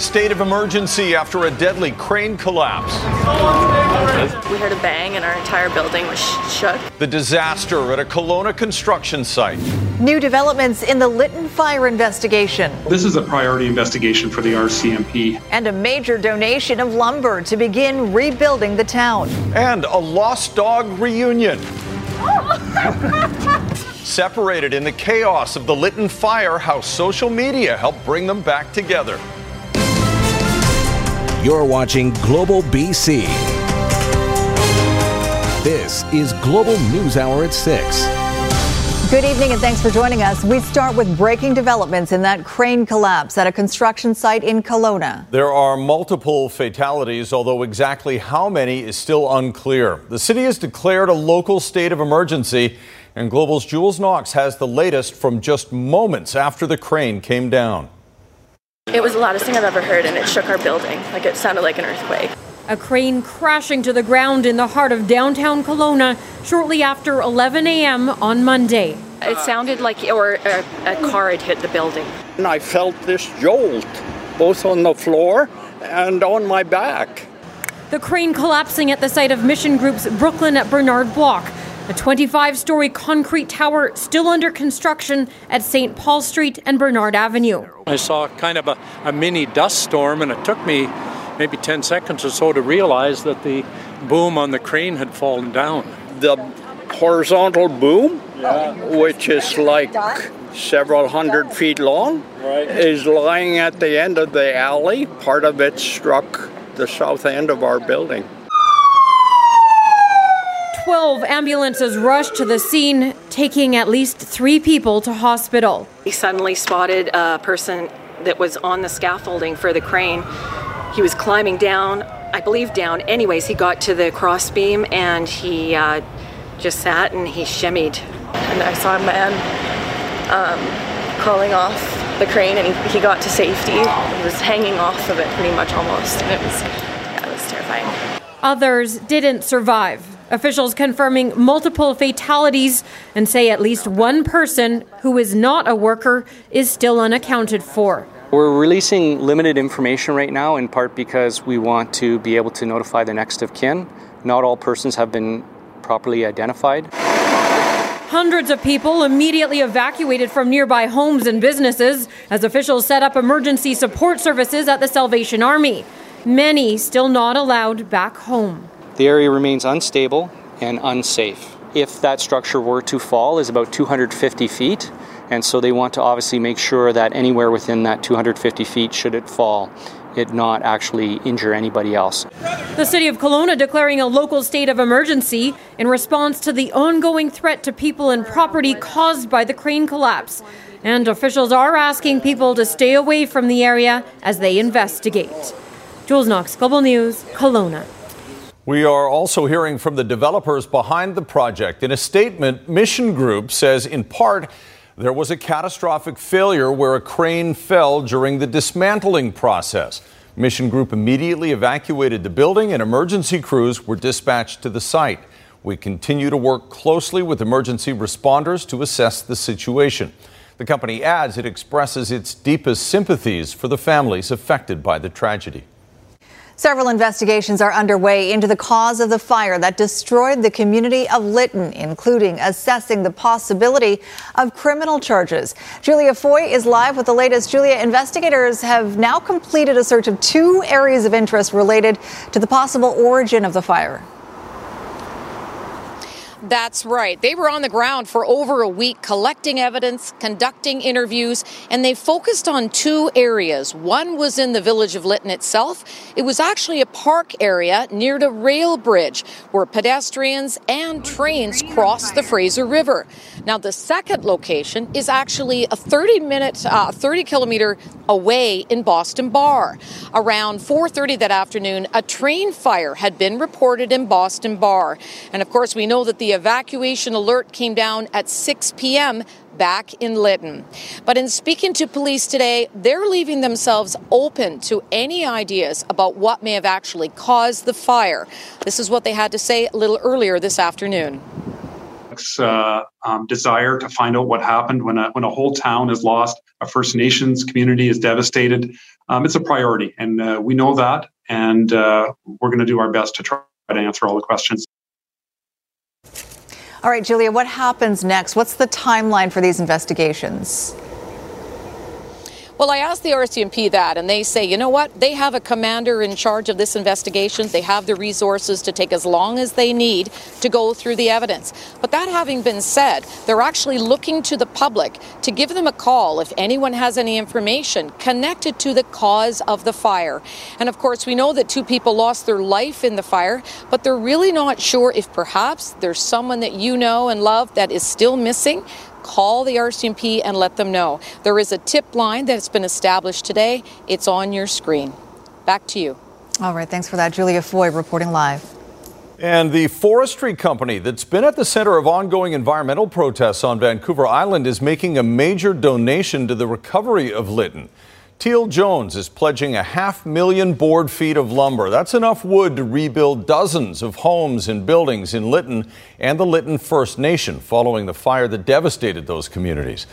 State of emergency after a deadly crane collapse. We heard a bang and our entire building was shook. The disaster at a Kelowna construction site. New developments in the Lytton fire investigation. This is a priority investigation for the RCMP. And a major donation of lumber to begin rebuilding the town. And a lost dog reunion. Separated in the chaos of the Lytton fire, how social media helped bring them back together. You're watching Global BC. This is Global News Hour at 6. Good evening and thanks for joining us. We start with breaking developments in that crane collapse at a construction site in Kelowna. There are multiple fatalities, although exactly how many is still unclear. The city has declared a local state of emergency, and Global's Jules Knox has the latest from just moments after the crane came down. It was the loudest thing I've ever heard, and it shook our building. Like it sounded like an earthquake. A crane crashing to the ground in the heart of downtown Kelowna shortly after 11 a.m. on Monday. It sounded like or a, a car had hit the building. And I felt this jolt, both on the floor and on my back. The crane collapsing at the site of Mission Group's Brooklyn at Bernard Block, a 25 story concrete tower still under construction at St. Paul Street and Bernard Avenue. I saw kind of a, a, mini dust storm, and it took me maybe 10 seconds or so to realize that the boom on the crane had fallen down. The horizontal boom, yeah. which is like several hundred feet long, right. is lying at the end of the alley. Part of it struck the south end of our building. 12 ambulances rushed to the scene, taking at least three people to hospital. He suddenly spotted a person that was on the scaffolding for the crane. He was climbing down, I believe down. Anyways, he got to the crossbeam and he uh, just sat and he shimmied. And I saw a man um, crawling off the crane and he, he got to safety. He was hanging off of it pretty much almost. And it was, yeah, it was terrifying. Others didn't survive. Officials confirming multiple fatalities and say at least one person who is not a worker is still unaccounted for. We're releasing limited information right now, in part because we want to be able to notify the next of kin. Not all persons have been properly identified. Hundreds of people immediately evacuated from nearby homes and businesses as officials set up emergency support services at the Salvation Army. Many still not allowed back home. The area remains unstable and unsafe. If that structure were to fall, is about 250 feet, and so they want to obviously make sure that anywhere within that 250 feet, should it fall, it not actually injure anybody else. The city of Kelowna declaring a local state of emergency in response to the ongoing threat to people and property caused by the crane collapse. And officials are asking people to stay away from the area as they investigate. Jules Knox, Global News, Kelowna. We are also hearing from the developers behind the project. In a statement, Mission Group says, in part, there was a catastrophic failure where a crane fell during the dismantling process. Mission Group immediately evacuated the building and emergency crews were dispatched to the site. We continue to work closely with emergency responders to assess the situation. The company adds it expresses its deepest sympathies for the families affected by the tragedy. Several investigations are underway into the cause of the fire that destroyed the community of Lytton, including assessing the possibility of criminal charges. Julia Foy is live with the latest. Julia, investigators have now completed a search of two areas of interest related to the possible origin of the fire. That's right. They were on the ground for over a week collecting evidence, conducting interviews, and they focused on two areas. One was in the village of Lytton itself. It was actually a park area near the rail bridge where pedestrians and trains cross the Fraser River. Now, the second location is actually a 30 minute, uh, 30 kilometer away in Boston Bar. Around 4:30 that afternoon, a train fire had been reported in Boston Bar, and of course, we know that the evacuation alert came down at 6 p.m. back in Lytton. But in speaking to police today, they're leaving themselves open to any ideas about what may have actually caused the fire. This is what they had to say a little earlier this afternoon. uh, um, desire to find out what happened when a, when a whole town is lost, a First Nations community is devastated. Um, it's a priority, and uh, we know that, and uh, we're going to do our best to try to answer all the questions. All right, Julia, what happens next? What's the timeline for these investigations? Well, I asked the RCMP that, and they say, you know what? They have a commander in charge of this investigation. They have the resources to take as long as they need to go through the evidence. But that having been said, they're actually looking to the public to give them a call if anyone has any information connected to the cause of the fire. And of course, we know that two people lost their life in the fire, but they're really not sure if perhaps there's someone that you know and love that is still missing call the RCMP and let them know. There is a tip line that's been established today. It's on your screen. Back to you. All right, thanks for that. Julia Foy reporting live. And the forestry company that's been at the center of ongoing environmental protests on Vancouver Island is making a major donation to the recovery of Lytton. Teal Jones is pledging a half million board feet of lumber. That's enough wood to rebuild dozens of homes and buildings in Lytton and the Lytton First Nation following the fire that devastated those communities.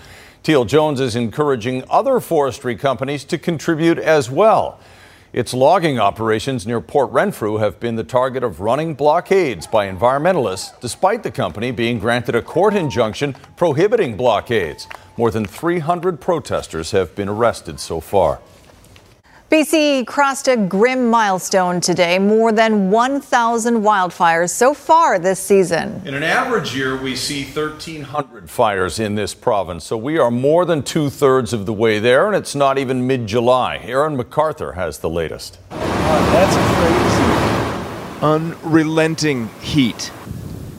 Teal Jones is encouraging other forestry companies to contribute as well. Its logging operations near Port Renfrew have been the target of running blockades by environmentalists, despite the company being granted a court injunction prohibiting blockades. More than 300 protesters have been arrested so far. BC crossed a grim milestone today more than 1,000 wildfires so far this season. In an average year, we see 1,300 fires in this province, so we are more than two thirds of the way there, and it's not even mid July. Aaron McArthur has the latest. Oh, that's crazy. Unrelenting heat.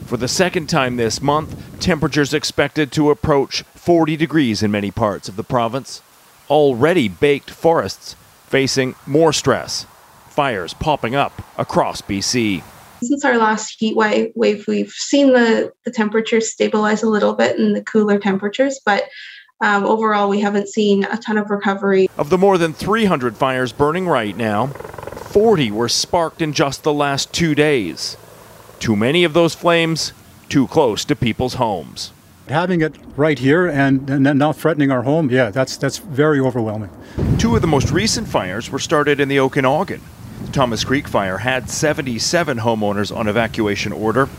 For the second time this month, temperatures expected to approach 40 degrees in many parts of the province. Already baked forests facing more stress. Fires popping up across BC. Since our last heat wave, we've seen the, the temperatures stabilize a little bit in the cooler temperatures, but um, overall, we haven't seen a ton of recovery. Of the more than 300 fires burning right now, 40 were sparked in just the last two days. Too many of those flames too close to people's homes. Having it right here and, and not threatening our home, yeah, that's that's very overwhelming. Two of the most recent fires were started in the Okanagan. The Thomas Creek fire had 77 homeowners on evacuation order.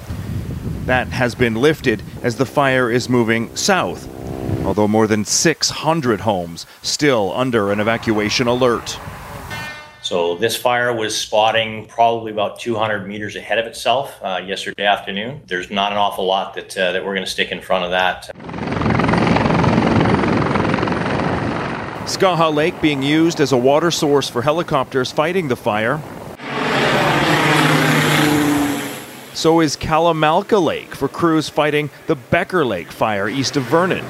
That has been lifted as the fire is moving south, although more than 600 homes still under an evacuation alert. So this fire was spotting probably about 200 meters ahead of itself uh, yesterday afternoon. There's not an awful lot that uh, that we're going to stick in front of that. Skaha Lake being used as a water source for helicopters fighting the fire. So is Kalamalka Lake for crews fighting the Becker Lake fire east of Vernon.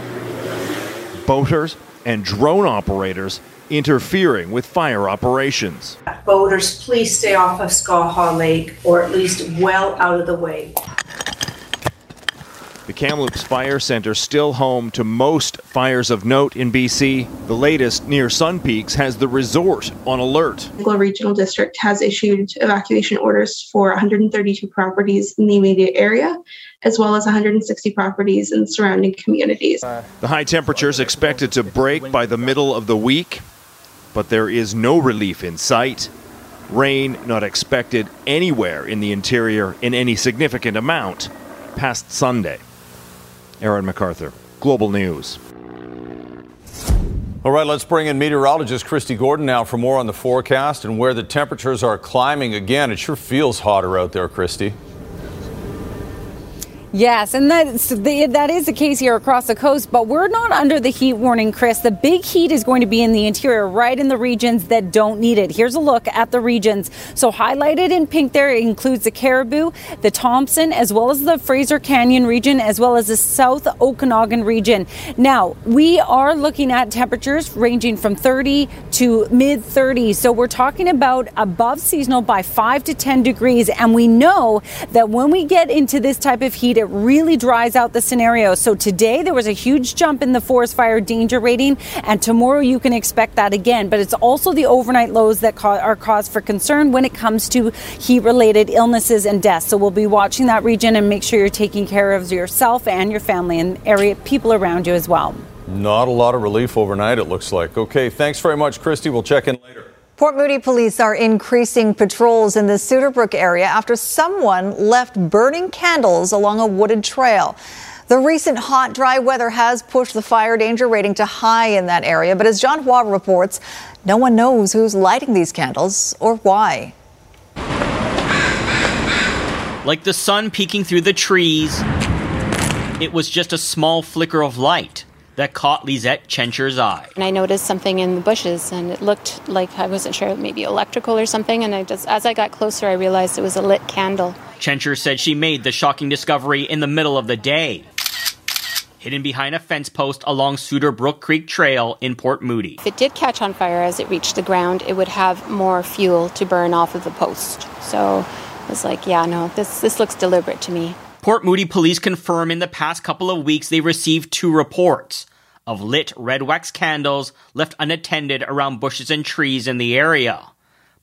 Boaters and drone operators interfering with fire operations. Boaters, please stay off of Skaha Lake or at least well out of the way. The Kamloops Fire Centre still home to most fires of note in BC. The latest near Sun Peaks has the resort on alert. The Regional District has issued evacuation orders for 132 properties in the immediate area, as well as 160 properties in the surrounding communities. The high temperatures expected to break by the middle of the week but there is no relief in sight. Rain not expected anywhere in the interior in any significant amount past Sunday. Aaron McArthur, Global News. All right, let's bring in meteorologist Kristi Gordon now for more on the forecast and where the temperatures are climbing again. It sure feels hotter out there, Kristi. Yes, and that's the, that is the case here across the coast, but we're not under the heat warning, Chris. The big heat is going to be in the interior, right in the regions that don't need it. Here's a look at the regions. So, highlighted in pink there includes the Cariboo, the Thompson, as well as the Fraser Canyon region, as well as the South Okanagan region. Now, we are looking at temperatures ranging from 30 to mid 30s. So, we're talking about above seasonal by 5 to 10 degrees. And we know that when we get into this type of heat, it really dries out the scenario. So today there was a huge jump in the forest fire danger rating, and tomorrow you can expect that again. But it's also the overnight lows that ca- are cause for concern when it comes to heat related illnesses and deaths. So we'll be watching that region and make sure you're taking care of yourself and your family and area people around you as well. Not a lot of relief overnight, it looks like. Okay, thanks very much, Kristi. We'll check in later. Port Moody police are increasing patrols in the Suter Brook area after someone left burning candles along a wooded trail. The recent hot, dry weather has pushed the fire danger rating to high in that area, but as John Hua reports, no one knows who's lighting these candles or why. Like the sun peeking through the trees, it was just a small flicker of light that caught Lisette Chencher's eye. And I noticed something in the bushes, and it looked like I wasn't sure, maybe electrical or something. And I just, as I got closer, I realized it was a lit candle. Chencher said she made the shocking discovery in the middle of the day, hidden behind a fence post along Suter Brook Creek Trail in Port Moody. If it did catch on fire as it reached the ground, it would have more fuel to burn off of the post. So I was like, yeah, no, this this looks deliberate to me. Port Moody police confirm in the past couple of weeks they received two reports of lit red wax candles left unattended around bushes and trees in the area.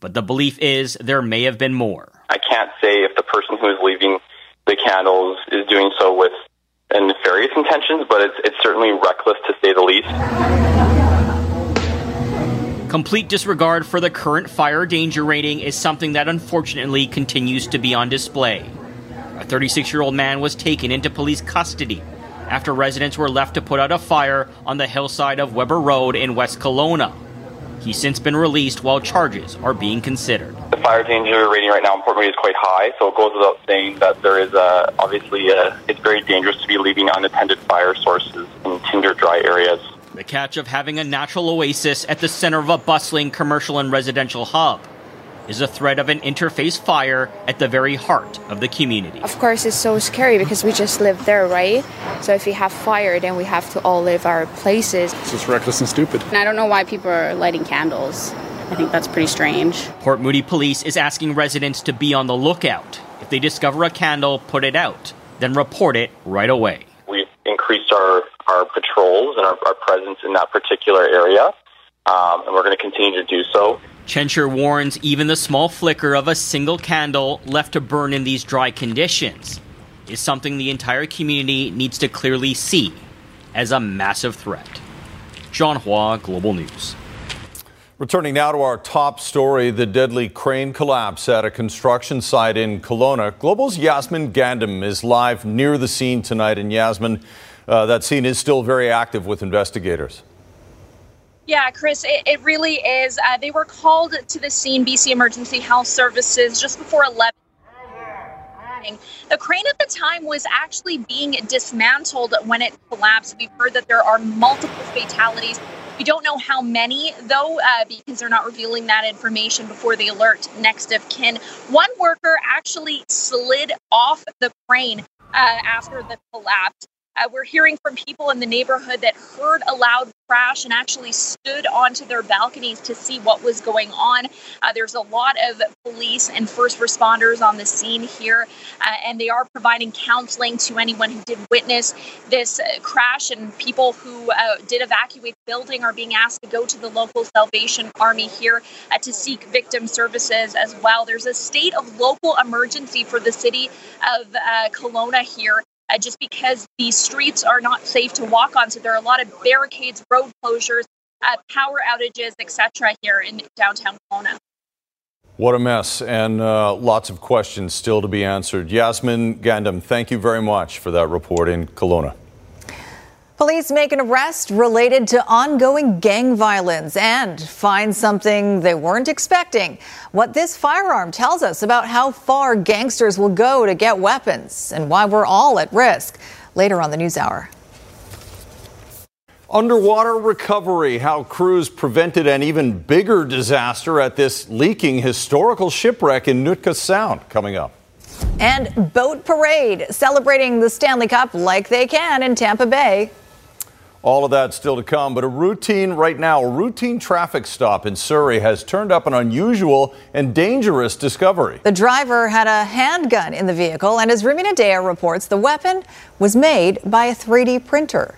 But the belief is there may have been more. I can't say if the person who is leaving the candles is doing so with nefarious intentions, but it's, it's certainly reckless to say the least. Complete disregard for the current fire danger rating is something that unfortunately continues to be on display. A 36 year old man was taken into police custody after residents were left to put out a fire on the hillside of Weber Road in West Kelowna. He's since been released while charges are being considered. The fire danger rating right now in Port Moody is quite high, so it goes without saying that there is a, obviously a, it's very dangerous to be leaving unattended fire sources in tinder dry areas. The catch of having a natural oasis at the center of a bustling commercial and residential hub is the threat of an interface fire at the very heart of the community. Of course, it's so scary because we just live there, right? So if we have fire, then we have to all leave our places. It's just reckless and stupid. And I don't know why people are lighting candles. I think that's pretty strange. Port Moody Police is asking residents to be on the lookout. If they discover a candle, put it out, then report it right away. We've increased our, our patrols and our, our presence in that particular area, um, and we're going to continue to do so. Chencher warns even the small flicker of a single candle left to burn in these dry conditions is something the entire community needs to clearly see as a massive threat. John Hua, Global News. Returning now to our top story the deadly crane collapse at a construction site in Kelowna. Global's Yasmin Gandham is live near the scene tonight. And Yasmin, uh, that scene is still very active with investigators. Yeah, Chris, it, it really is. Uh, they were called to the scene, BC Emergency Health Services, just before 11. The crane at the time was actually being dismantled when it collapsed. We've heard that there are multiple fatalities. We don't know how many, though, uh, because they're not revealing that information before the alert next of kin. One worker actually slid off the crane uh, after the collapse. Uh, we're hearing from people in the neighborhood that heard a loud crash and actually stood onto their balconies to see what was going on. Uh, there's a lot of police and first responders on the scene here, uh, and they are providing counseling to anyone who did witness this uh, crash. And people who uh, did evacuate the building are being asked to go to the local Salvation Army here uh, to seek victim services as well. There's a state of local emergency for the city of Kelowna here uh, just because the streets are not safe to walk on. So there are a lot of barricades, road closures, uh, power outages, etc. here in downtown Kelowna. What a mess, and uh, lots of questions still to be answered. Yasmin Gandham, thank you very much for that report in Kelowna. Police make an arrest related to ongoing gang violence and find something they weren't expecting. What this firearm tells us about how far gangsters will go to get weapons and why we're all at risk. Later on the News Hour. Underwater recovery, how crews prevented an even bigger disaster at this leaking historical shipwreck in Nootka Sound. Coming up. And boat parade, celebrating the Stanley Cup like they can in Tampa Bay. All of that still to come, but a routine right now, a routine traffic stop in Surrey has turned up an unusual and dangerous discovery. The driver had a handgun in the vehicle, and as Rumina Daya reports, the weapon was made by a 3D printer.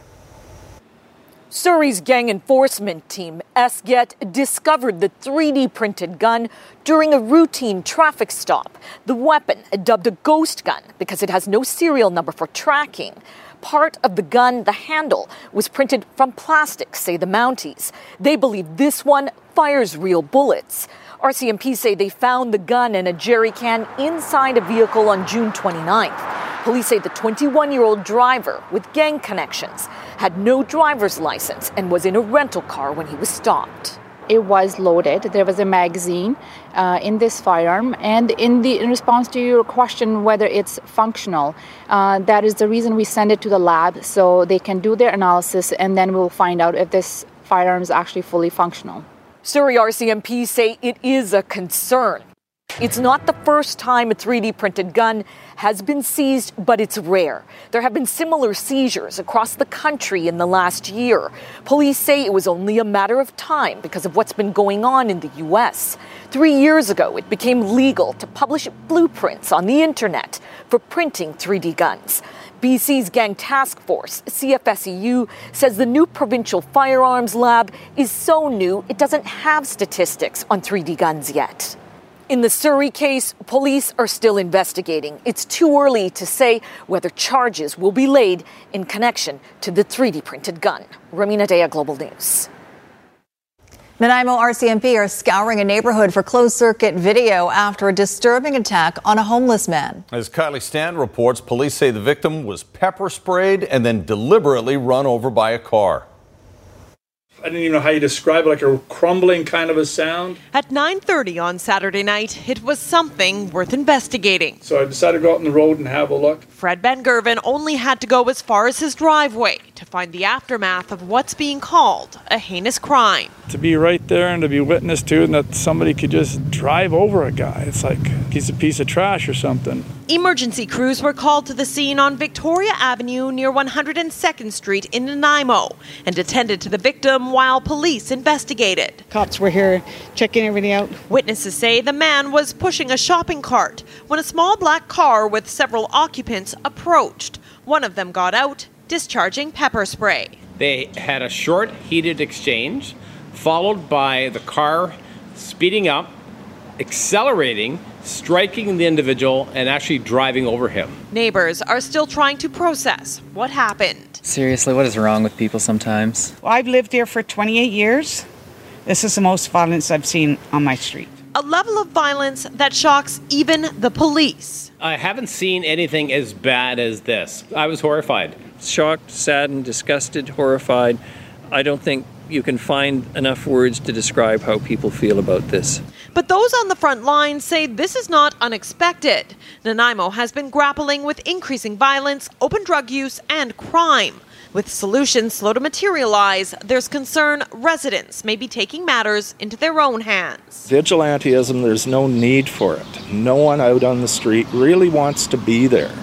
Surrey's gang enforcement team, SGET, discovered the 3D printed gun during a routine traffic stop. The weapon, dubbed a ghost gun because it has no serial number for tracking. Part of the gun, the handle, was printed from plastic, say the Mounties. They believe this one fires real bullets. RCMP say they found the gun and a jerry can inside a vehicle on June 29th. Police say the 21 year old driver with gang connections had no driver's license and was in a rental car when he was stopped. It was loaded. There was a magazine uh, in this firearm, and in the in response to your question whether it's functional, uh, that is the reason we send it to the lab so they can do their analysis, and then we'll find out if this firearm is actually fully functional. Surrey RCMP say it is a concern. It's not the first time a 3D printed gun has been seized, but it's rare. There have been similar seizures across the country in the last year. Police say it was only a matter of time because of what's been going on in the U.S. Three years ago, it became legal to publish blueprints on the internet for printing 3D guns. BC's Gang Task Force, CFSEU, says the new provincial firearms lab is so new it doesn't have statistics on 3D guns yet. In the Surrey case, police are still investigating. It's too early to say whether charges will be laid in connection to the 3D printed gun. Rumina Daya, Global News. Nanaimo RCMP are scouring a neighborhood for closed circuit video after a disturbing attack on a homeless man. As Kylie Stan reports, police say the victim was pepper sprayed and then deliberately run over by a car. I didn't even know how you describe it, like a crumbling kind of a sound. At 9:30 on Saturday night, it was something worth investigating. So I decided to go out on the road and have a look. Fred Ben Gervin only had to go as far as his driveway to find the aftermath of what's being called a heinous crime. To be right there and to be witness to and that somebody could just drive over a guy. It's like he's a piece of trash or something. Emergency crews were called to the scene on Victoria Avenue near 102nd Street in Nanaimo and attended to the victim while police investigated. Cops were here checking everything out. Witnesses say the man was pushing a shopping cart when a small black car with several occupants approached. One of them got out, discharging pepper spray. They had a short, heated exchange, followed by the car speeding up, accelerating, striking the individual, and actually driving over him. Neighbors are still trying to process what happened. Seriously, what is wrong with people sometimes? Well, I've lived here for 28 years. This is the most violence I've seen on my street. A level of violence that shocks even the police. I haven't seen anything as bad as this. I was horrified. Shocked, saddened, disgusted, horrified. I don't think you can find enough words to describe how people feel about this. But those on the front line say this is not unexpected. Nanaimo has been grappling with increasing violence, open drug use, and crime. With solutions slow to materialize, there's concern residents may be taking matters into their own hands. Vigilantism, there's no need for it. No one out on the street really wants to be there.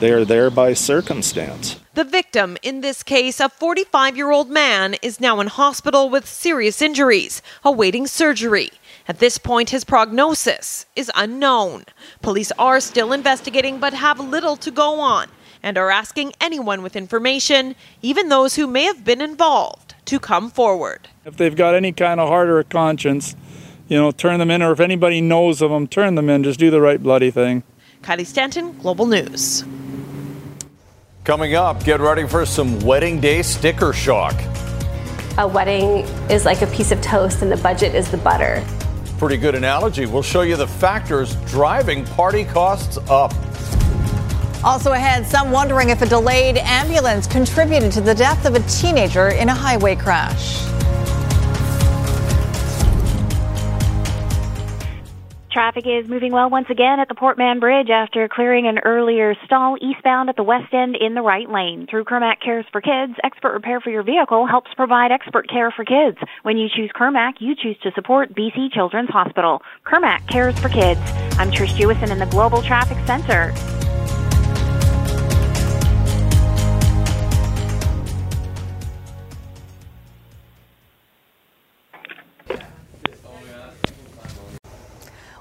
They're there by circumstance. The victim in this case, a 45 year old man, is now in hospital with serious injuries, awaiting surgery. At this point, his prognosis is unknown. Police are still investigating but have little to go on and are asking anyone with information, even those who may have been involved, to come forward. If they've got any kind of heart or conscience, you know, turn them in, or if anybody knows of them, turn them in. Just do the right bloody thing. Kylie Stanton, Global News. Coming up, get ready for some wedding day sticker shock. A wedding is like a piece of toast and the budget is the butter. Pretty good analogy. We'll show you the factors driving party costs up. Also ahead, some wondering if a delayed ambulance contributed to the death of a teenager in a highway crash. Traffic is moving well once again at the Port Mann Bridge after clearing an earlier stall eastbound at the west end in the right lane. Through Kirmac Cares for Kids, expert repair for your vehicle helps provide expert care for kids. When you choose Kirmac, you choose to support BC Children's Hospital. Kirmac Cares for Kids. I'm Trish Jewison in the Global Traffic Center.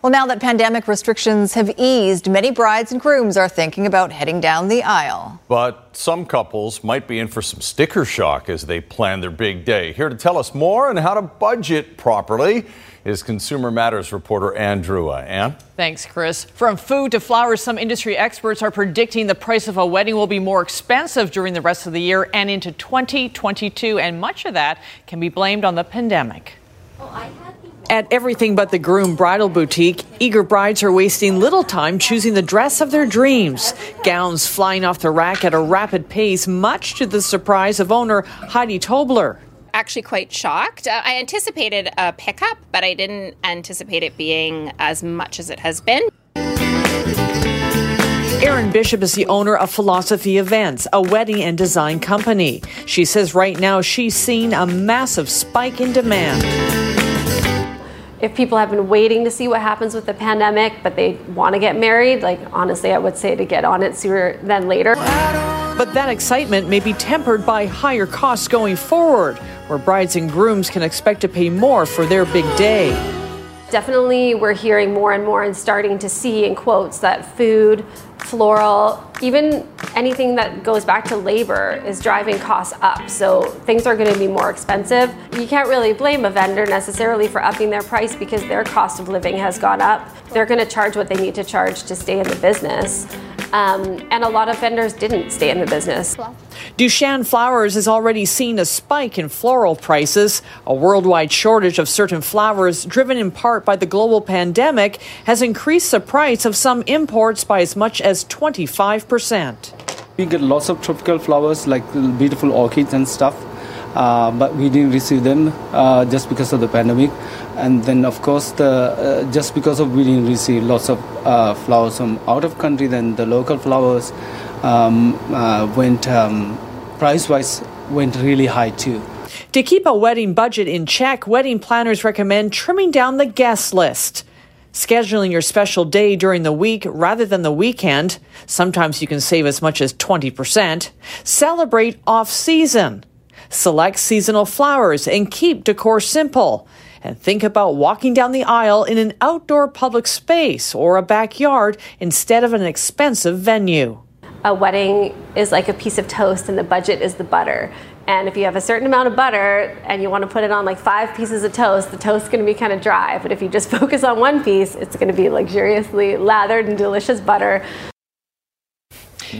Well, now that pandemic restrictions have eased, many brides and grooms are thinking about heading down the aisle. But some couples might be in for some sticker shock as they plan their big day. Here to tell us more and how to budget properly is Consumer Matters reporter Anne Drewa. Uh, Anne? Thanks, Chris. From food to flowers, some industry experts are predicting the price of a wedding will be more expensive during the rest of the year and into 2022, and much of that can be blamed on the pandemic. At everything but the groom bridal boutique, eager brides are wasting little time choosing the dress of their dreams. Gowns flying off the rack at a rapid pace, much to the surprise of owner Heidi Tobler. Actually, quite shocked. Uh, I anticipated a pickup, but I didn't anticipate it being as much as it has been. Erin Bishop is the owner of Philosophy Events, a wedding and design company. She says right now she's seeing a massive spike in demand if people have been waiting to see what happens with the pandemic, but they want to get married, like honestly, I would say to get on it sooner than later. But that excitement may be tempered by higher costs going forward, where brides and grooms can expect to pay more for their big day. Definitely, we're hearing more and more and starting to see in quotes that food, floral, even anything that goes back to labor is driving costs up. So things are going to be more expensive. You can't really blame a vendor necessarily for upping their price because their cost of living has gone up. They're going to charge what they need to charge to stay in the business. Um, and a lot of vendors didn't stay in the business. Dushan Flowers has already seen a spike in floral prices. A worldwide shortage of certain flowers, driven in part by the global pandemic, has increased the price of some imports by as much as 25%. We get lots of tropical flowers like beautiful orchids and stuff. Uh, but we didn't receive them uh, just because of the pandemic. And then, of course, the uh, just because of we didn't receive lots of uh, flowers from out of country, then the local flowers um, went um, price-wise went really high too. To keep a wedding budget in check, wedding planners recommend trimming down the guest list. Scheduling your special day during the week rather than the weekend. Sometimes you can save as much as 20%. Celebrate off season. Select seasonal flowers and keep decor simple. And think about walking down the aisle in an outdoor public space or a backyard instead of an expensive venue. A wedding is like a piece of toast and the budget is the butter. And if you have a certain amount of butter and you want to put it on like five pieces of toast, the toast's going to be kind of dry. But if you just focus on one piece, it's going to be luxuriously lathered and delicious butter.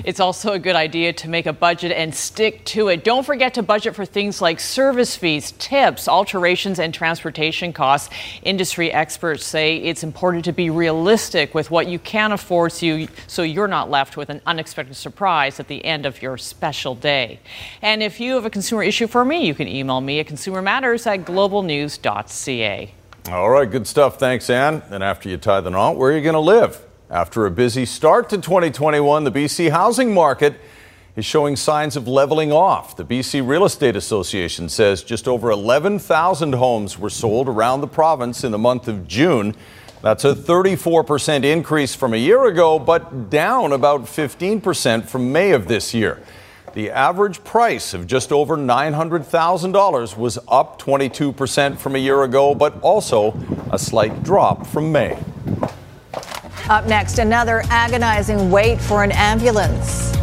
It's also a good idea to make a budget and stick to it. Don't forget to budget for things like service fees, tips, alterations, and transportation costs. Industry experts say it's important to be realistic with what you can afford so, you, so you're not left with an unexpected surprise at the end of your special day. And if you have a consumer issue for me, you can email me at consumermatters at globalnews.ca. All right, good stuff. Thanks, Anne. And after you tie the knot, where are you going to live? After a busy start to 2021, the BC housing market is showing signs of leveling off. The BC Real Estate Association says just over 11,000 homes were sold around the province in the month of June. That's a 34% increase from a year ago, but down about 15% from May of this year. The average price of just over $900,000 was up 22% from a year ago, but also a slight drop from May. Up next, another agonizing wait for an ambulance.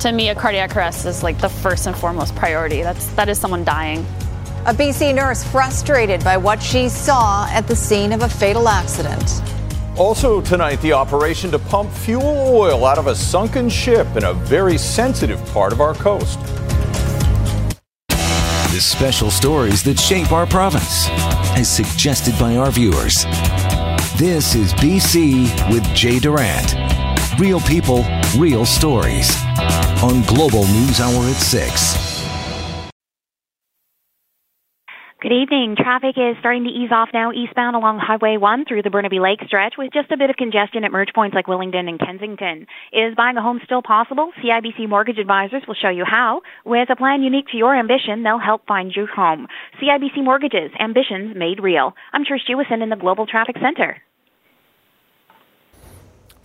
To me, a cardiac arrest is like the first and foremost priority. That's that is someone dying. A BC nurse frustrated by what she saw at the scene of a fatal accident. Also tonight, the operation to pump fuel oil out of a sunken ship in a very sensitive part of our coast. The special stories that shape our province, as suggested by our viewers. This is BC with Jay Durant. Real people, real stories. On Global News Hour at 6. Good evening. Traffic is starting to ease off now eastbound along Highway 1 through the Burnaby Lake stretch with just a bit of congestion at merge points like Willingdon and Kensington. Is buying a home still possible? CIBC Mortgage Advisors will show you how. With a plan unique to your ambition, they'll help find your home. CIBC Mortgages, ambitions made real. I'm Trish Jewison in the Global Traffic Center.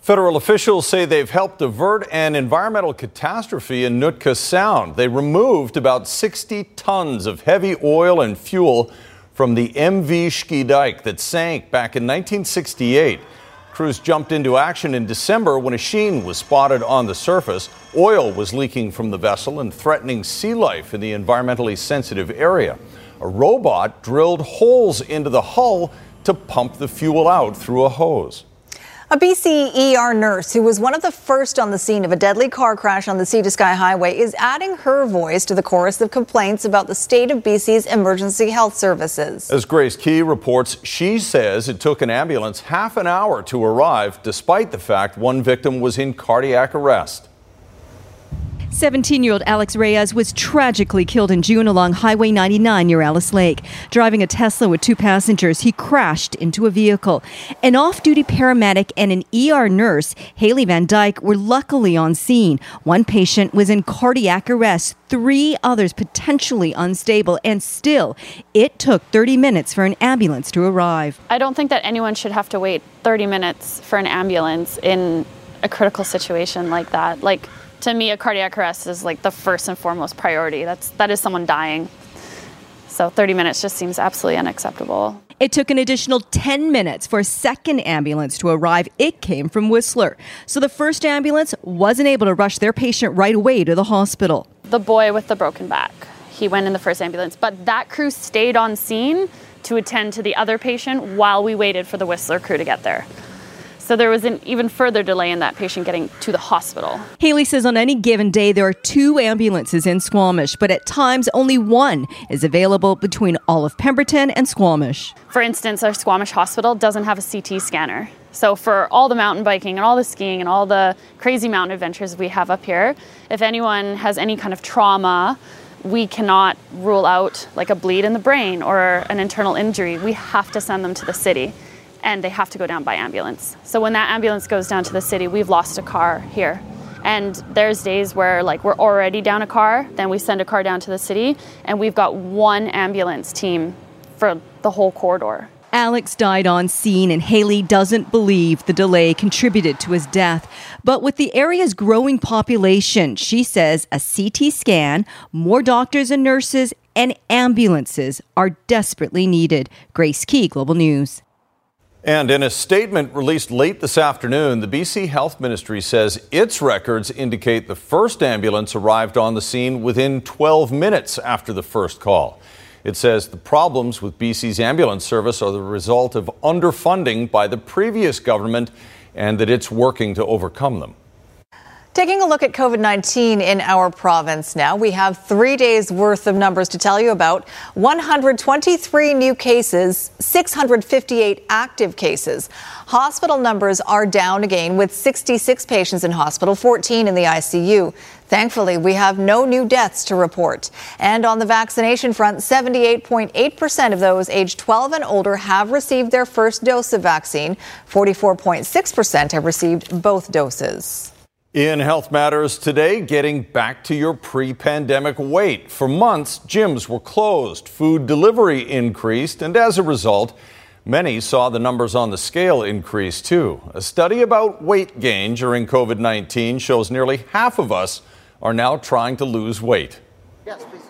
Federal officials say they've helped avert an environmental catastrophe in Nootka Sound. They removed about 60 tons of heavy oil and fuel from the MV Schiedyk that sank back in 1968. Crews jumped into action in December when a sheen was spotted on the surface. Oil was leaking from the vessel and threatening sea life in the environmentally sensitive area. A robot drilled holes into the hull to pump the fuel out through a hose. A BC ER nurse who was one of the first on the scene of a deadly car crash on the Sea to Sky Highway is adding her voice to the chorus of complaints about the state of BC's emergency health services. As Grace Ke reports, she says it took an ambulance half an hour to arrive, despite the fact one victim was in cardiac arrest. 17 year old Alex Reyes was tragically killed in June along Highway 99 near Alice Lake. Driving a Tesla with two passengers, he crashed into a vehicle. An off duty paramedic and an ER nurse, Haley Van Dyke, were luckily on scene. One patient was in cardiac arrest, three others potentially unstable, and still, it took 30 minutes for an ambulance to arrive. I don't think that anyone should have to wait 30 minutes for an ambulance in a critical situation like that. Like, to me, a cardiac arrest is like the first and foremost priority. That's that is someone dying. So 30 minutes just seems absolutely unacceptable. It took an additional 10 minutes for a second ambulance to arrive. It came from Whistler. So the first ambulance wasn't able to rush their patient right away to the hospital. The boy with the broken back, he went in the first ambulance, but that crew stayed on scene to attend to the other patient while we waited for the Whistler crew to get there. So there was an even further delay in that patient getting to the hospital. Haley says on any given day there are two ambulances in Squamish, but at times only one is available between all of Pemberton and Squamish. For instance, our Squamish hospital doesn't have a CT scanner. So for all the mountain biking and all the skiing and all the crazy mountain adventures we have up here, if anyone has any kind of trauma, we cannot rule out like a bleed in the brain or an internal injury. We have to send them to the city and they have to go down by ambulance. So when that ambulance goes down to the city, we've lost a car here. And there's days where like we're already down a car, then we send a car down to the city and we've got one ambulance team for the whole corridor. Alex died on scene, and Haley doesn't believe the delay contributed to his death. But with the area's growing population, she says a CT scan, more doctors and nurses, and ambulances are desperately needed. Grace Ke, Global News. And in a statement released late this afternoon, the BC Health Ministry says its records indicate the first ambulance arrived on the scene within 12 minutes after the first call. It says the problems with BC's ambulance service are the result of underfunding by the previous government and that it's working to overcome them. Taking a look at COVID 19 in our province now, we have three days worth of numbers to tell you about 123 new cases, 658 active cases. Hospital numbers are down again with 66 patients in hospital, 14 in the ICU. Thankfully, we have no new deaths to report. And on the vaccination front, 78.8% of those aged 12 and older have received their first dose of vaccine. 44.6% have received both doses. In Health Matters today, getting back to your pre pandemic weight. For months, gyms were closed, food delivery increased, and as a result, many saw the numbers on the scale increase too. A study about weight gain during COVID 19 shows nearly half of us are now trying to lose weight.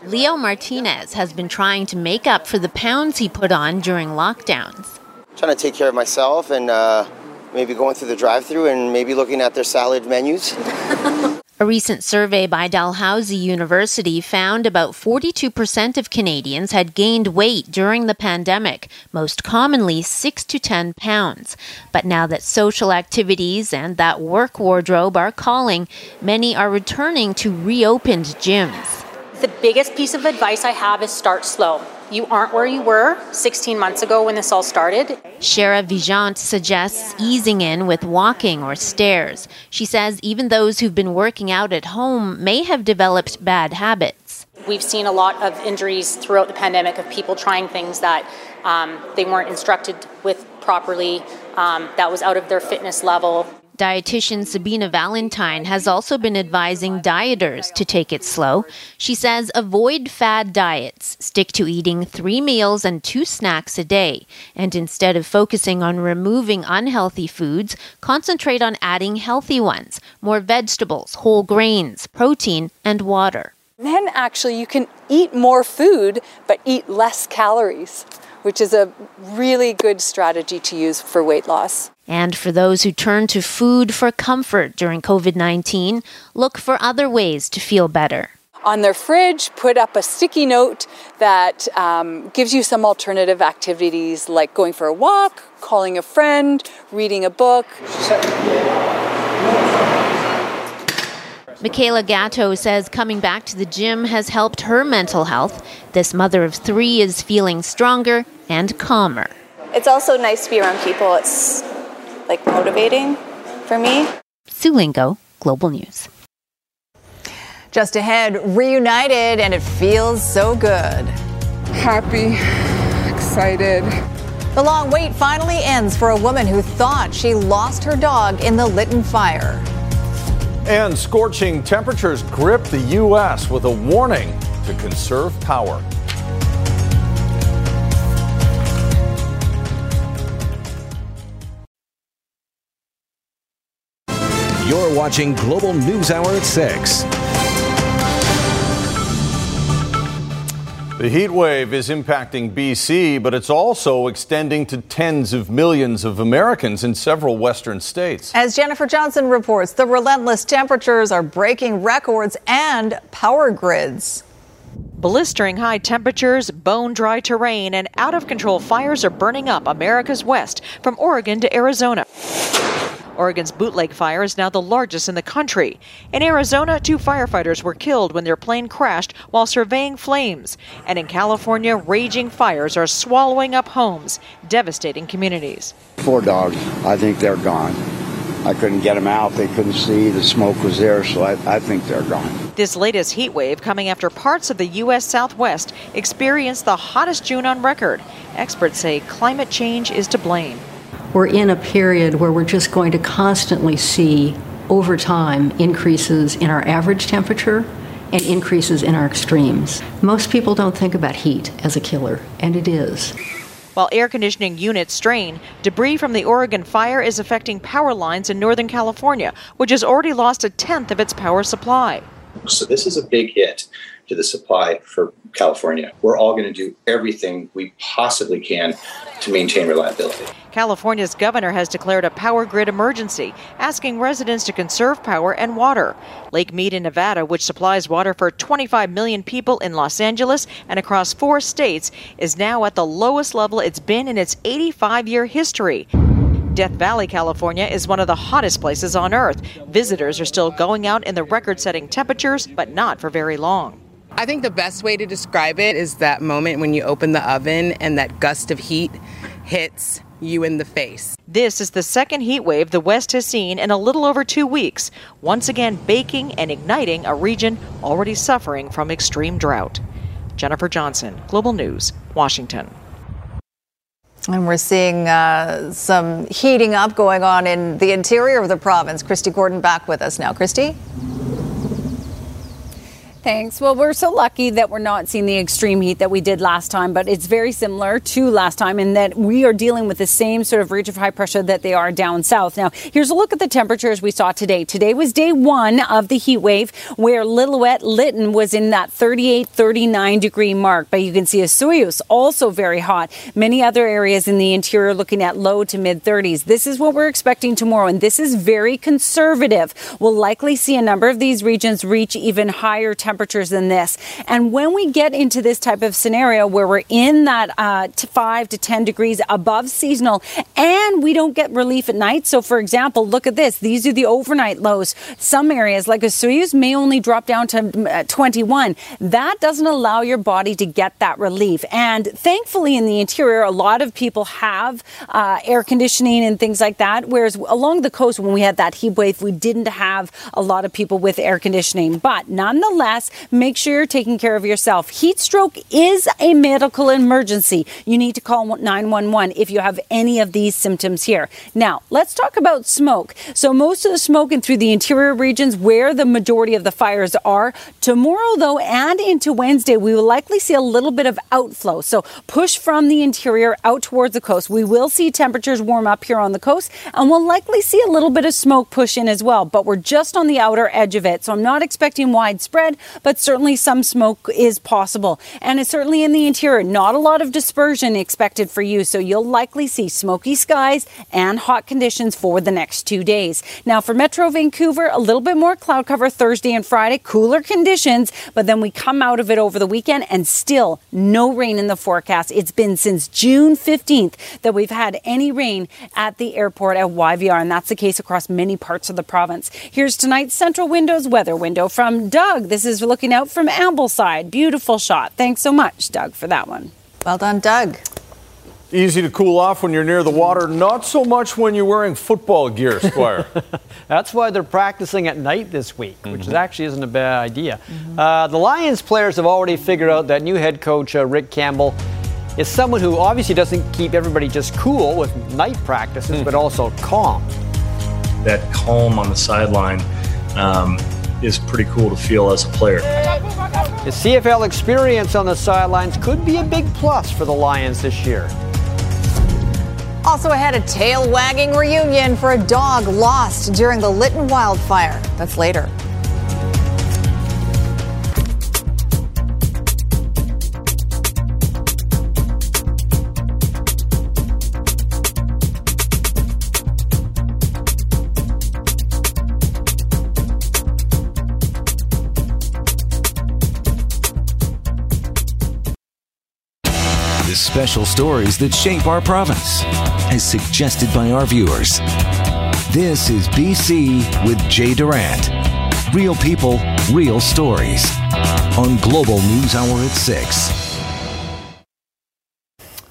Leo Martinez has been trying to make up for the pounds he put on during lockdowns. Trying to take care of myself and uh maybe going through the drive through and maybe looking at their salad menus. A recent survey by Dalhousie University found about 42% of Canadians had gained weight during the pandemic, most commonly 6 to 10 pounds. But now that social activities and that work wardrobe are calling, many are returning to reopened gyms. The biggest piece of advice I have is start slow. You aren't where you were 16 months ago when this all started. Shara Vijant suggests easing in with walking or stairs. She says even those who've been working out at home may have developed bad habits. We've seen a lot of injuries throughout the pandemic of people trying things that um, they weren't instructed with properly, um, that was out of their fitness level. Dietitian Sabina Valentine has also been advising dieters to take it slow. She says avoid fad diets, stick to eating three meals and two snacks a day, and instead of focusing on removing unhealthy foods, concentrate on adding healthy ones more vegetables, whole grains, protein, and water. Then actually, you can eat more food but eat less calories which is a really good strategy to use for weight loss. And for those who turn to food for comfort during COVID 19, look for other ways to feel better. On their fridge, put up a sticky note that um, gives you some alternative activities like going for a walk, calling a friend, reading a book. Michaela Gatto says coming back to the gym has helped her mental health. This mother of three is feeling stronger and calmer. It's also nice to be around people. It's like motivating for me. Sue Lingo, Global News. Just ahead, reunited, and it feels so good. Happy, excited. The long wait finally ends for a woman who thought she lost her dog in the Lytton fire. And scorching temperatures grip the U.S. with a warning to conserve power. You're watching Global News Hour at 6. The heat wave is impacting BC, but it's also extending to tens of millions of Americans in several western states. As Jennifer Johnson reports, the relentless temperatures are breaking records and power grids. Blistering high temperatures, bone dry terrain, and out of control fires are burning up America's west from Oregon to Arizona. Oregon's Bootleg fire is now the largest in the country. In Arizona, two firefighters were killed when their plane crashed while surveying flames. And in California, raging fires are swallowing up homes, devastating communities. Four dogs, I think they're gone. I couldn't get them out. They couldn't see. The smoke was there, so I, I think they're gone. This latest heat wave coming after parts of the U.S. Southwest experienced the hottest June on record. Experts say climate change is to blame we're in a period where we're just going to constantly see over time increases in our average temperature and increases in our extremes. Most people don't think about heat as a killer, and it is. While air conditioning units strain, debris from the Oregon fire is affecting power lines in Northern California, which has already lost a tenth of its power supply. So, this is a big hit to the supply for California. We're all going to do everything we possibly can to maintain reliability. California's governor has declared a power grid emergency, asking residents to conserve power and water. Lake Mead in Nevada, which supplies water for 25 million people in Los Angeles and across four states, is now at the lowest level it's been in its 85 year history. Death Valley, California is one of the hottest places on earth. Visitors are still going out in the record setting temperatures, but not for very long. I think the best way to describe it is that moment when you open the oven and that gust of heat hits you in the face. This is the second heat wave the West has seen in a little over two weeks, once again baking and igniting a region already suffering from extreme drought. Jennifer Johnson, Global News, Washington. And we're seeing uh, some heating up going on in the interior of the province. Kristi Gordon back with us now. Kristi? Thanks. Well, we're so lucky that we're not seeing the extreme heat that we did last time, but it's very similar to last time in that we are dealing with the same sort of ridge of high pressure that they are down south. Now, here's a look at the temperatures we saw today. Today was day one of the heat wave where Lillooet Lytton was in that 38, 39 degree mark, but you can see Osoyoos also very hot. Many other areas in the interior looking at low to mid 30s. This is what we're expecting tomorrow, and this is very conservative. We'll likely see a number of these regions reach even higher temperatures temperatures than this. And when we get into this type of scenario where we're in that uh, five to 10 degrees above seasonal and we don't get relief at night. So, for example, look at this. These are the overnight lows. Some areas like Osoyoos may only drop down to uh, 21. That doesn't allow your body to get that relief. And thankfully, in the interior, a lot of people have uh, air conditioning and things like that. Whereas along the coast, when we had that heat wave, we didn't have a lot of people with air conditioning. But nonetheless, make sure you're taking care of yourself. Heat stroke is a medical emergency. You need to call 911 if you have any of these symptoms here. Now, let's talk about smoke. So, most of the smoke in through the interior regions where the majority of the fires are. Tomorrow, though, and into Wednesday, we will likely see a little bit of outflow. So, push from the interior out towards the coast. We will see temperatures warm up here on the coast, and we'll likely see a little bit of smoke push in as well. But we're just on the outer edge of it. So, I'm not expecting widespread, but certainly some smoke is possible. And it's certainly in the interior. Not a lot of dispersion expected for you, so you'll likely see smoky skies and hot conditions for the next two days. Now, for Metro Vancouver, a little bit more cloud cover Thursday and Friday, cooler conditions, but then we come out of it over the weekend and still no rain in the forecast. It's been since June 15th that we've had any rain at the airport at YVR, and that's the case across many parts of the province. Here's tonight's Centra Windows weather window from Doug. This is looking out from Ambleside. Beautiful shot. Thanks so much, Doug, for that one. Well done, Doug. Easy to cool off when you're near the water, not so much when you're wearing football gear, Squire. That's why they're practicing at night this week, which Mhm. actually isn't a bad idea. Uh, the Lions players have already figured out that new head coach uh, Rick Campbell is someone who obviously doesn't keep everybody just cool with night practices, but also calm. that calm on the sideline um, is pretty cool to feel as a player. His CFL experience on the sidelines could be a big plus for the Lions this year. Also ahead, a tail wagging reunion for a dog lost during the Lytton wildfire. That's later. The special stories that shape our province, as suggested by our viewers. This is BC with Jay Durant. Real people, real stories. On Global News Hour at 6.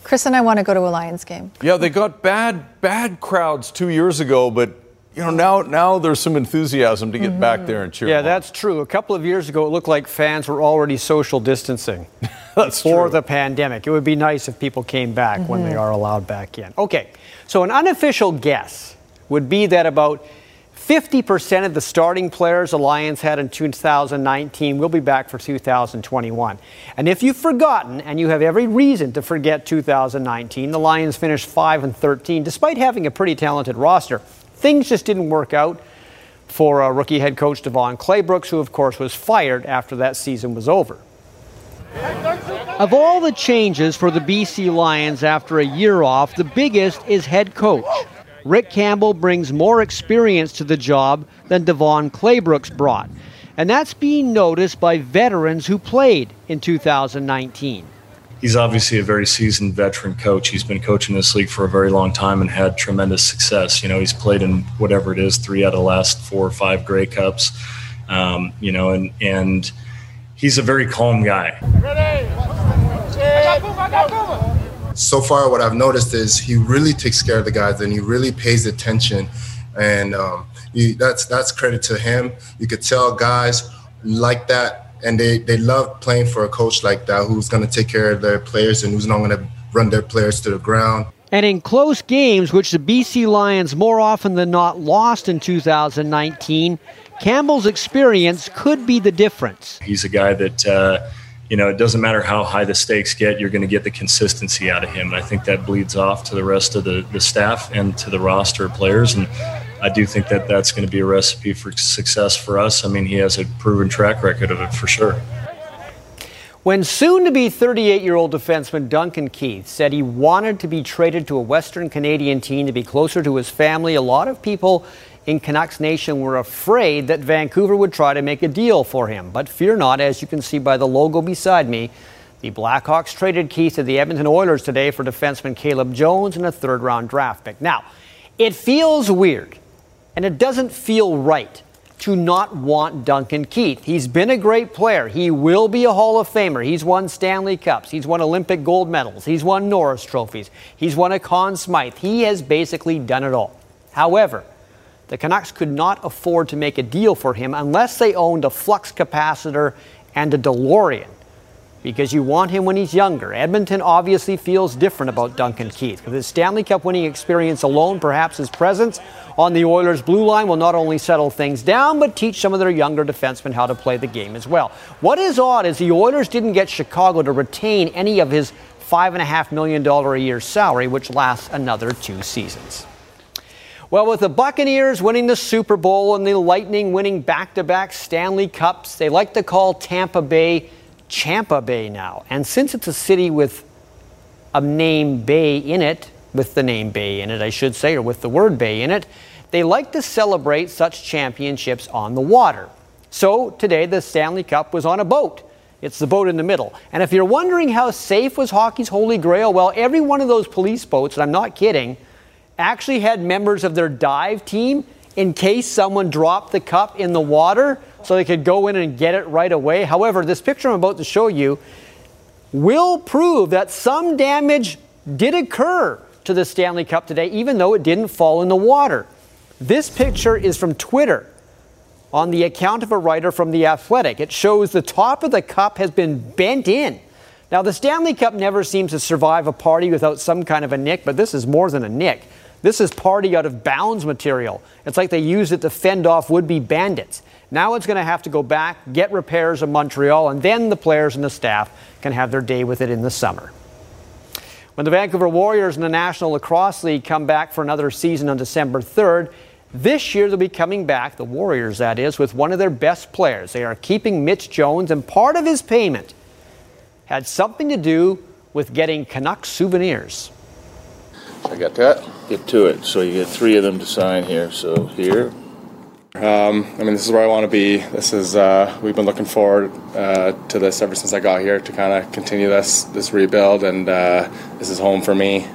Chris and I want to go to a Lions game. yeah, they got bad, bad crowds two years ago, but you know now now there's some enthusiasm to get back there and cheer. Yeah, them on. that's true. A couple of years ago, it looked like fans were already social distancing That's before true. the pandemic. It would be nice if people came back when they Mhm. are allowed back in. Okay, so an unofficial guess would be that about 50% of the starting players the Lions had in 2019 will be back for 2021. And if you've forgotten, and you have every reason to forget 2019, the Lions finished 5 and 13 despite having a pretty talented roster. Things just didn't work out for uh, rookie head coach DeVone Claybrooks, who of course was fired after that season was over. Of all the changes for the BC Lions after a year off, the biggest is head coach. Rick Campbell brings more experience to the job than DeVone Claybrooks brought. And that's being noticed by veterans who played in 2019. He's obviously a very seasoned veteran coach. He's been coaching this league for a very long time and had tremendous success. You know, he's played in whatever it is, three out of the last four or five Grey Cups. Um, you know, and and he's a very calm guy. so far what i've noticed is he really takes care of the guys and he really pays attention and um, that's that's credit to him you could tell guys like that and they, they love playing for a coach like that who's going to take care of their players and who's not going to run their players to the ground And in close games, which the BC Lions more often than not lost in 2019, Campbell's experience could be the difference. He's a guy that, uh, you know, it doesn't matter how high the stakes get, you're going to get the consistency out of him. And I think that bleeds off to the rest of the, the staff and to the roster of players. And I do think that that's going to be a recipe for success for us. I mean, he has a proven track record of it for sure. When soon to be 38 year old defenseman Duncan Keith said he wanted to be traded to a Western Canadian team to be closer to his family, a lot of people in Canucks Nation were afraid that Vancouver would try to make a deal for him. But fear not, as you can see by the logo beside me, the Blackhawks traded Keith to the Edmonton Oilers today for defenseman Caleb Jones and a third round draft pick. Now, it feels weird and it doesn't feel right to not want Duncan Keith. He's been a great player. He will be a Hall of Famer. He's won Stanley Cups. He's won Olympic gold medals. He's won Norris trophies. He's won a Conn Smythe. He has basically done it all. However, the Canucks could not afford to make a deal for him unless they owned a flux capacitor and a DeLorean because you want him when he's younger. Edmonton obviously feels different about Duncan Keith. With his Stanley Cup winning experience alone, perhaps his presence on the Oilers' blue line will not only settle things down, but teach some of their younger defensemen how to play the game as well. What is odd is the Oilers didn't get Chicago to retain any of his $5.5 million a year salary, which lasts another two seasons. Well, with the Buccaneers winning the Super Bowl and the Lightning winning back to back Stanley Cups, they like to call Tampa Bay Champa Bay now. And since it's a city with a name Bay in it, with the name Bay in it, I should say, or with the word Bay in it, they like to celebrate such championships on the water. So today, the Stanley Cup was on a boat. It's the boat in the middle. And if you're wondering how safe was hockey's Holy Grail, well, every one of those police boats, and I'm not kidding, actually had members of their dive team in case someone dropped the cup in the water so they could go in and get it right away. However, this picture I'm about to show you will prove that some damage did occur to the Stanley Cup today, even though it didn't fall in the water. This picture is from Twitter on the account of a writer from The Athletic. It shows the top of the cup has been bent in. Now, the Stanley Cup never seems to survive a party without some kind of a nick, but this is more than a nick. This is party out of bounds material. It's like they used it to fend off would be bandits. Now it's going to have to go back, get repairs in Montreal, and then the players and the staff can have their day with it in the summer. When the Vancouver Warriors and the National Lacrosse League come back for another season on December 3rd, this year they'll be coming back, the Warriors that is, with one of their best players. They are keeping Mitch Jones, and part of his payment had something to do with getting Canucks souvenirs. I got that. Get to it. So you get three of them to sign here. So here. Um, I mean, this is where I want to be. This is uh, we've been looking forward uh, to this ever since I got here to kind of continue this this rebuild, and uh, this is home for me.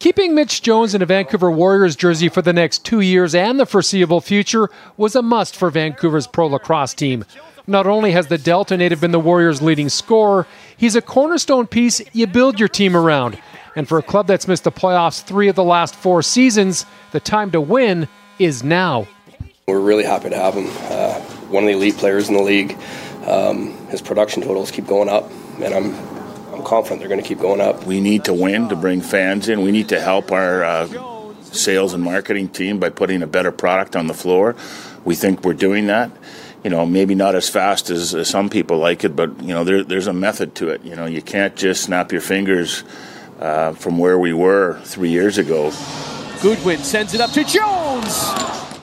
Keeping Mitch Jones in a Vancouver Warriors jersey for the next two years and the foreseeable future was a must for Vancouver's pro lacrosse team. Not only has the Delta native been the Warriors' leading scorer, he's a cornerstone piece you build your team around. And for a club that's missed the playoffs three of the last four seasons, the time to win is now. We're really happy to have him. Uh, one of the elite players in the league. Um, his production totals keep going up, and I'm I'm confident they're going to keep going up. We need to win to bring fans in. We need to help our uh, sales and marketing team by putting a better product on the floor. We think we're doing that. You know, maybe not as fast as, as some people like it, but you know, there, there's a method to it. You know, you can't just snap your fingers uh, from where we were three years ago. Goodwin sends it up to Jones.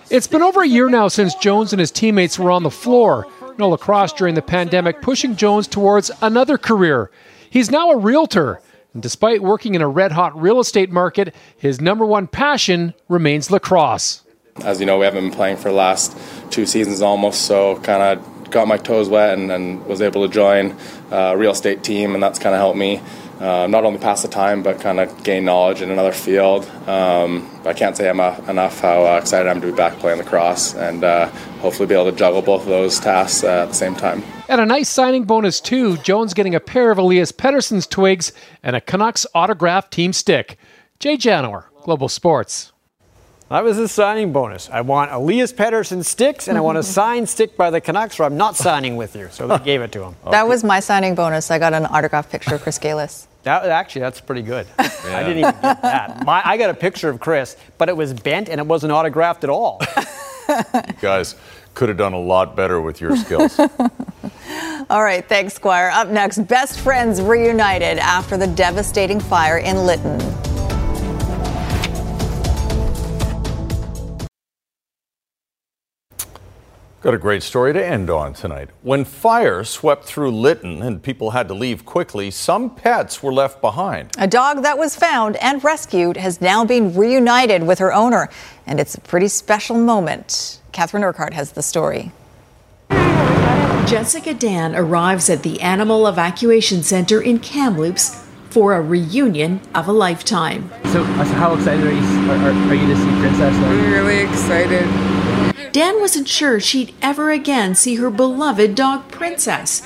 It's been over a year now since Jones and his teammates were on the floor. No lacrosse during the pandemic, pushing Jones towards another career. He's now a realtor. And despite working in a red hot real estate market, his number one passion remains lacrosse. As you know, we haven't been playing for the last two seasons almost, so kind of got my toes wet and, and was able to join a real estate team, and that's kind of helped me uh, not only pass the time but kind of gain knowledge in another field. Um, I can't say I'm, uh, enough how uh, excited I am to be back playing lacrosse and uh, hopefully be able to juggle both of those tasks uh, at the same time. And a nice signing bonus too. Jones getting a pair of Elias Pettersson's twigs and a Canucks autographed team stick. Jay Janower, Global Sports. That was his signing bonus. I want Elias Pettersson sticks and I want a signed stick by the Canucks or I'm not signing with you. So they gave it to him. That was my signing bonus. I got an autographed picture of Chris Gailus. That actually, that's pretty good. I didn't even get that. My, I got a picture of Chris, but it was bent and it wasn't autographed at all. You guys could have done a lot better with your skills. All right, thanks, Squire. Up next, best friends reunited after the devastating fire in Lytton. Got a great story to end on tonight. When fire swept through Lytton and people had to leave quickly, some pets were left behind. A dog that was found and rescued has now been reunited with her owner, and it's a pretty special moment. Catherine Urquhart has the story. Jessica Dan arrives at the Animal Evacuation Center in Kamloops for a reunion of a lifetime. So, how excited are you, are, are you to see Princess? I'm really excited. Dan wasn't sure she'd ever again see her beloved dog Princess.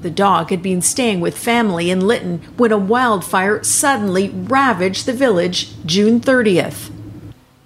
The dog had been staying with family in Lytton when a wildfire suddenly ravaged the village June 30th.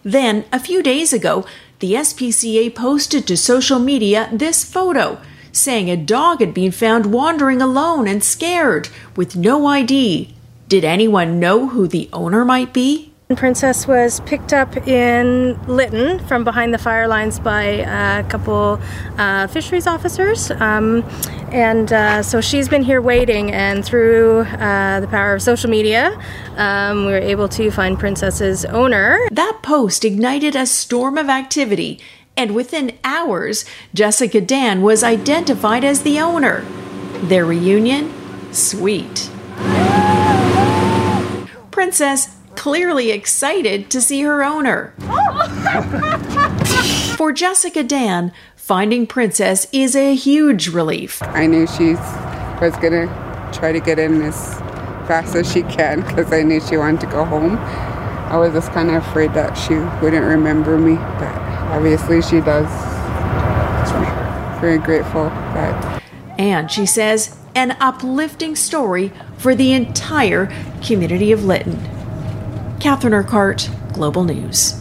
Then, a few days ago, the SPCA posted to social media this photo saying a dog had been found wandering alone and scared with no ID. Did anyone know who the owner might be? Princess was picked up in Lytton from behind the fire lines by a couple uh, fisheries officers, um, And uh, so she's been here waiting, and through uh, the power of social media, um, we were able to find Princess's owner. That post ignited a storm of activity, and within hours, Jessica Dan was identified as the owner. Their reunion? Sweet. Princess clearly excited to see her owner. For Jessica Dan, finding Princess is a huge relief. I knew she was going to try to get in as fast as she can because I knew she wanted to go home. I was just kind of afraid that she wouldn't remember me, but obviously she does. Very grateful that. And she says, an uplifting story for the entire community of Lytton. Catherine Urquhart, Global News.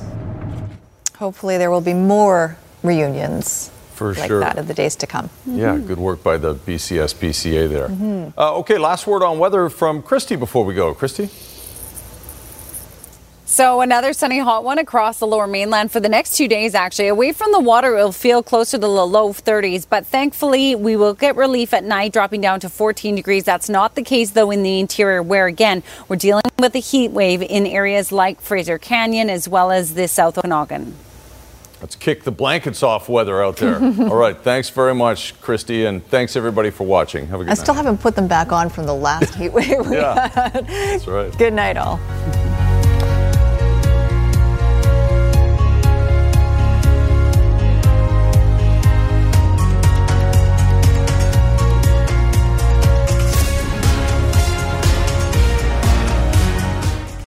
Hopefully, there will be more reunions For like sure. that in the days to come. Yeah, good work by the BCS BCA there. Uh, okay, last word on weather from Kristi before we go. Kristi? So another sunny hot one across the lower mainland for the next two days actually. Away from the water it'll feel closer to the low 30s, but thankfully we will get relief at night dropping down to 14 degrees. That's not the case though in the interior where again we're dealing with a heat wave in areas like Fraser Canyon as well as the South Okanagan. Let's kick the blankets off weather out there. All right, thanks very much, Kristi, and thanks everybody for watching. Have a good I night. still haven't put them back on from the last heat wave we Yeah. had. That's right. Good night, all.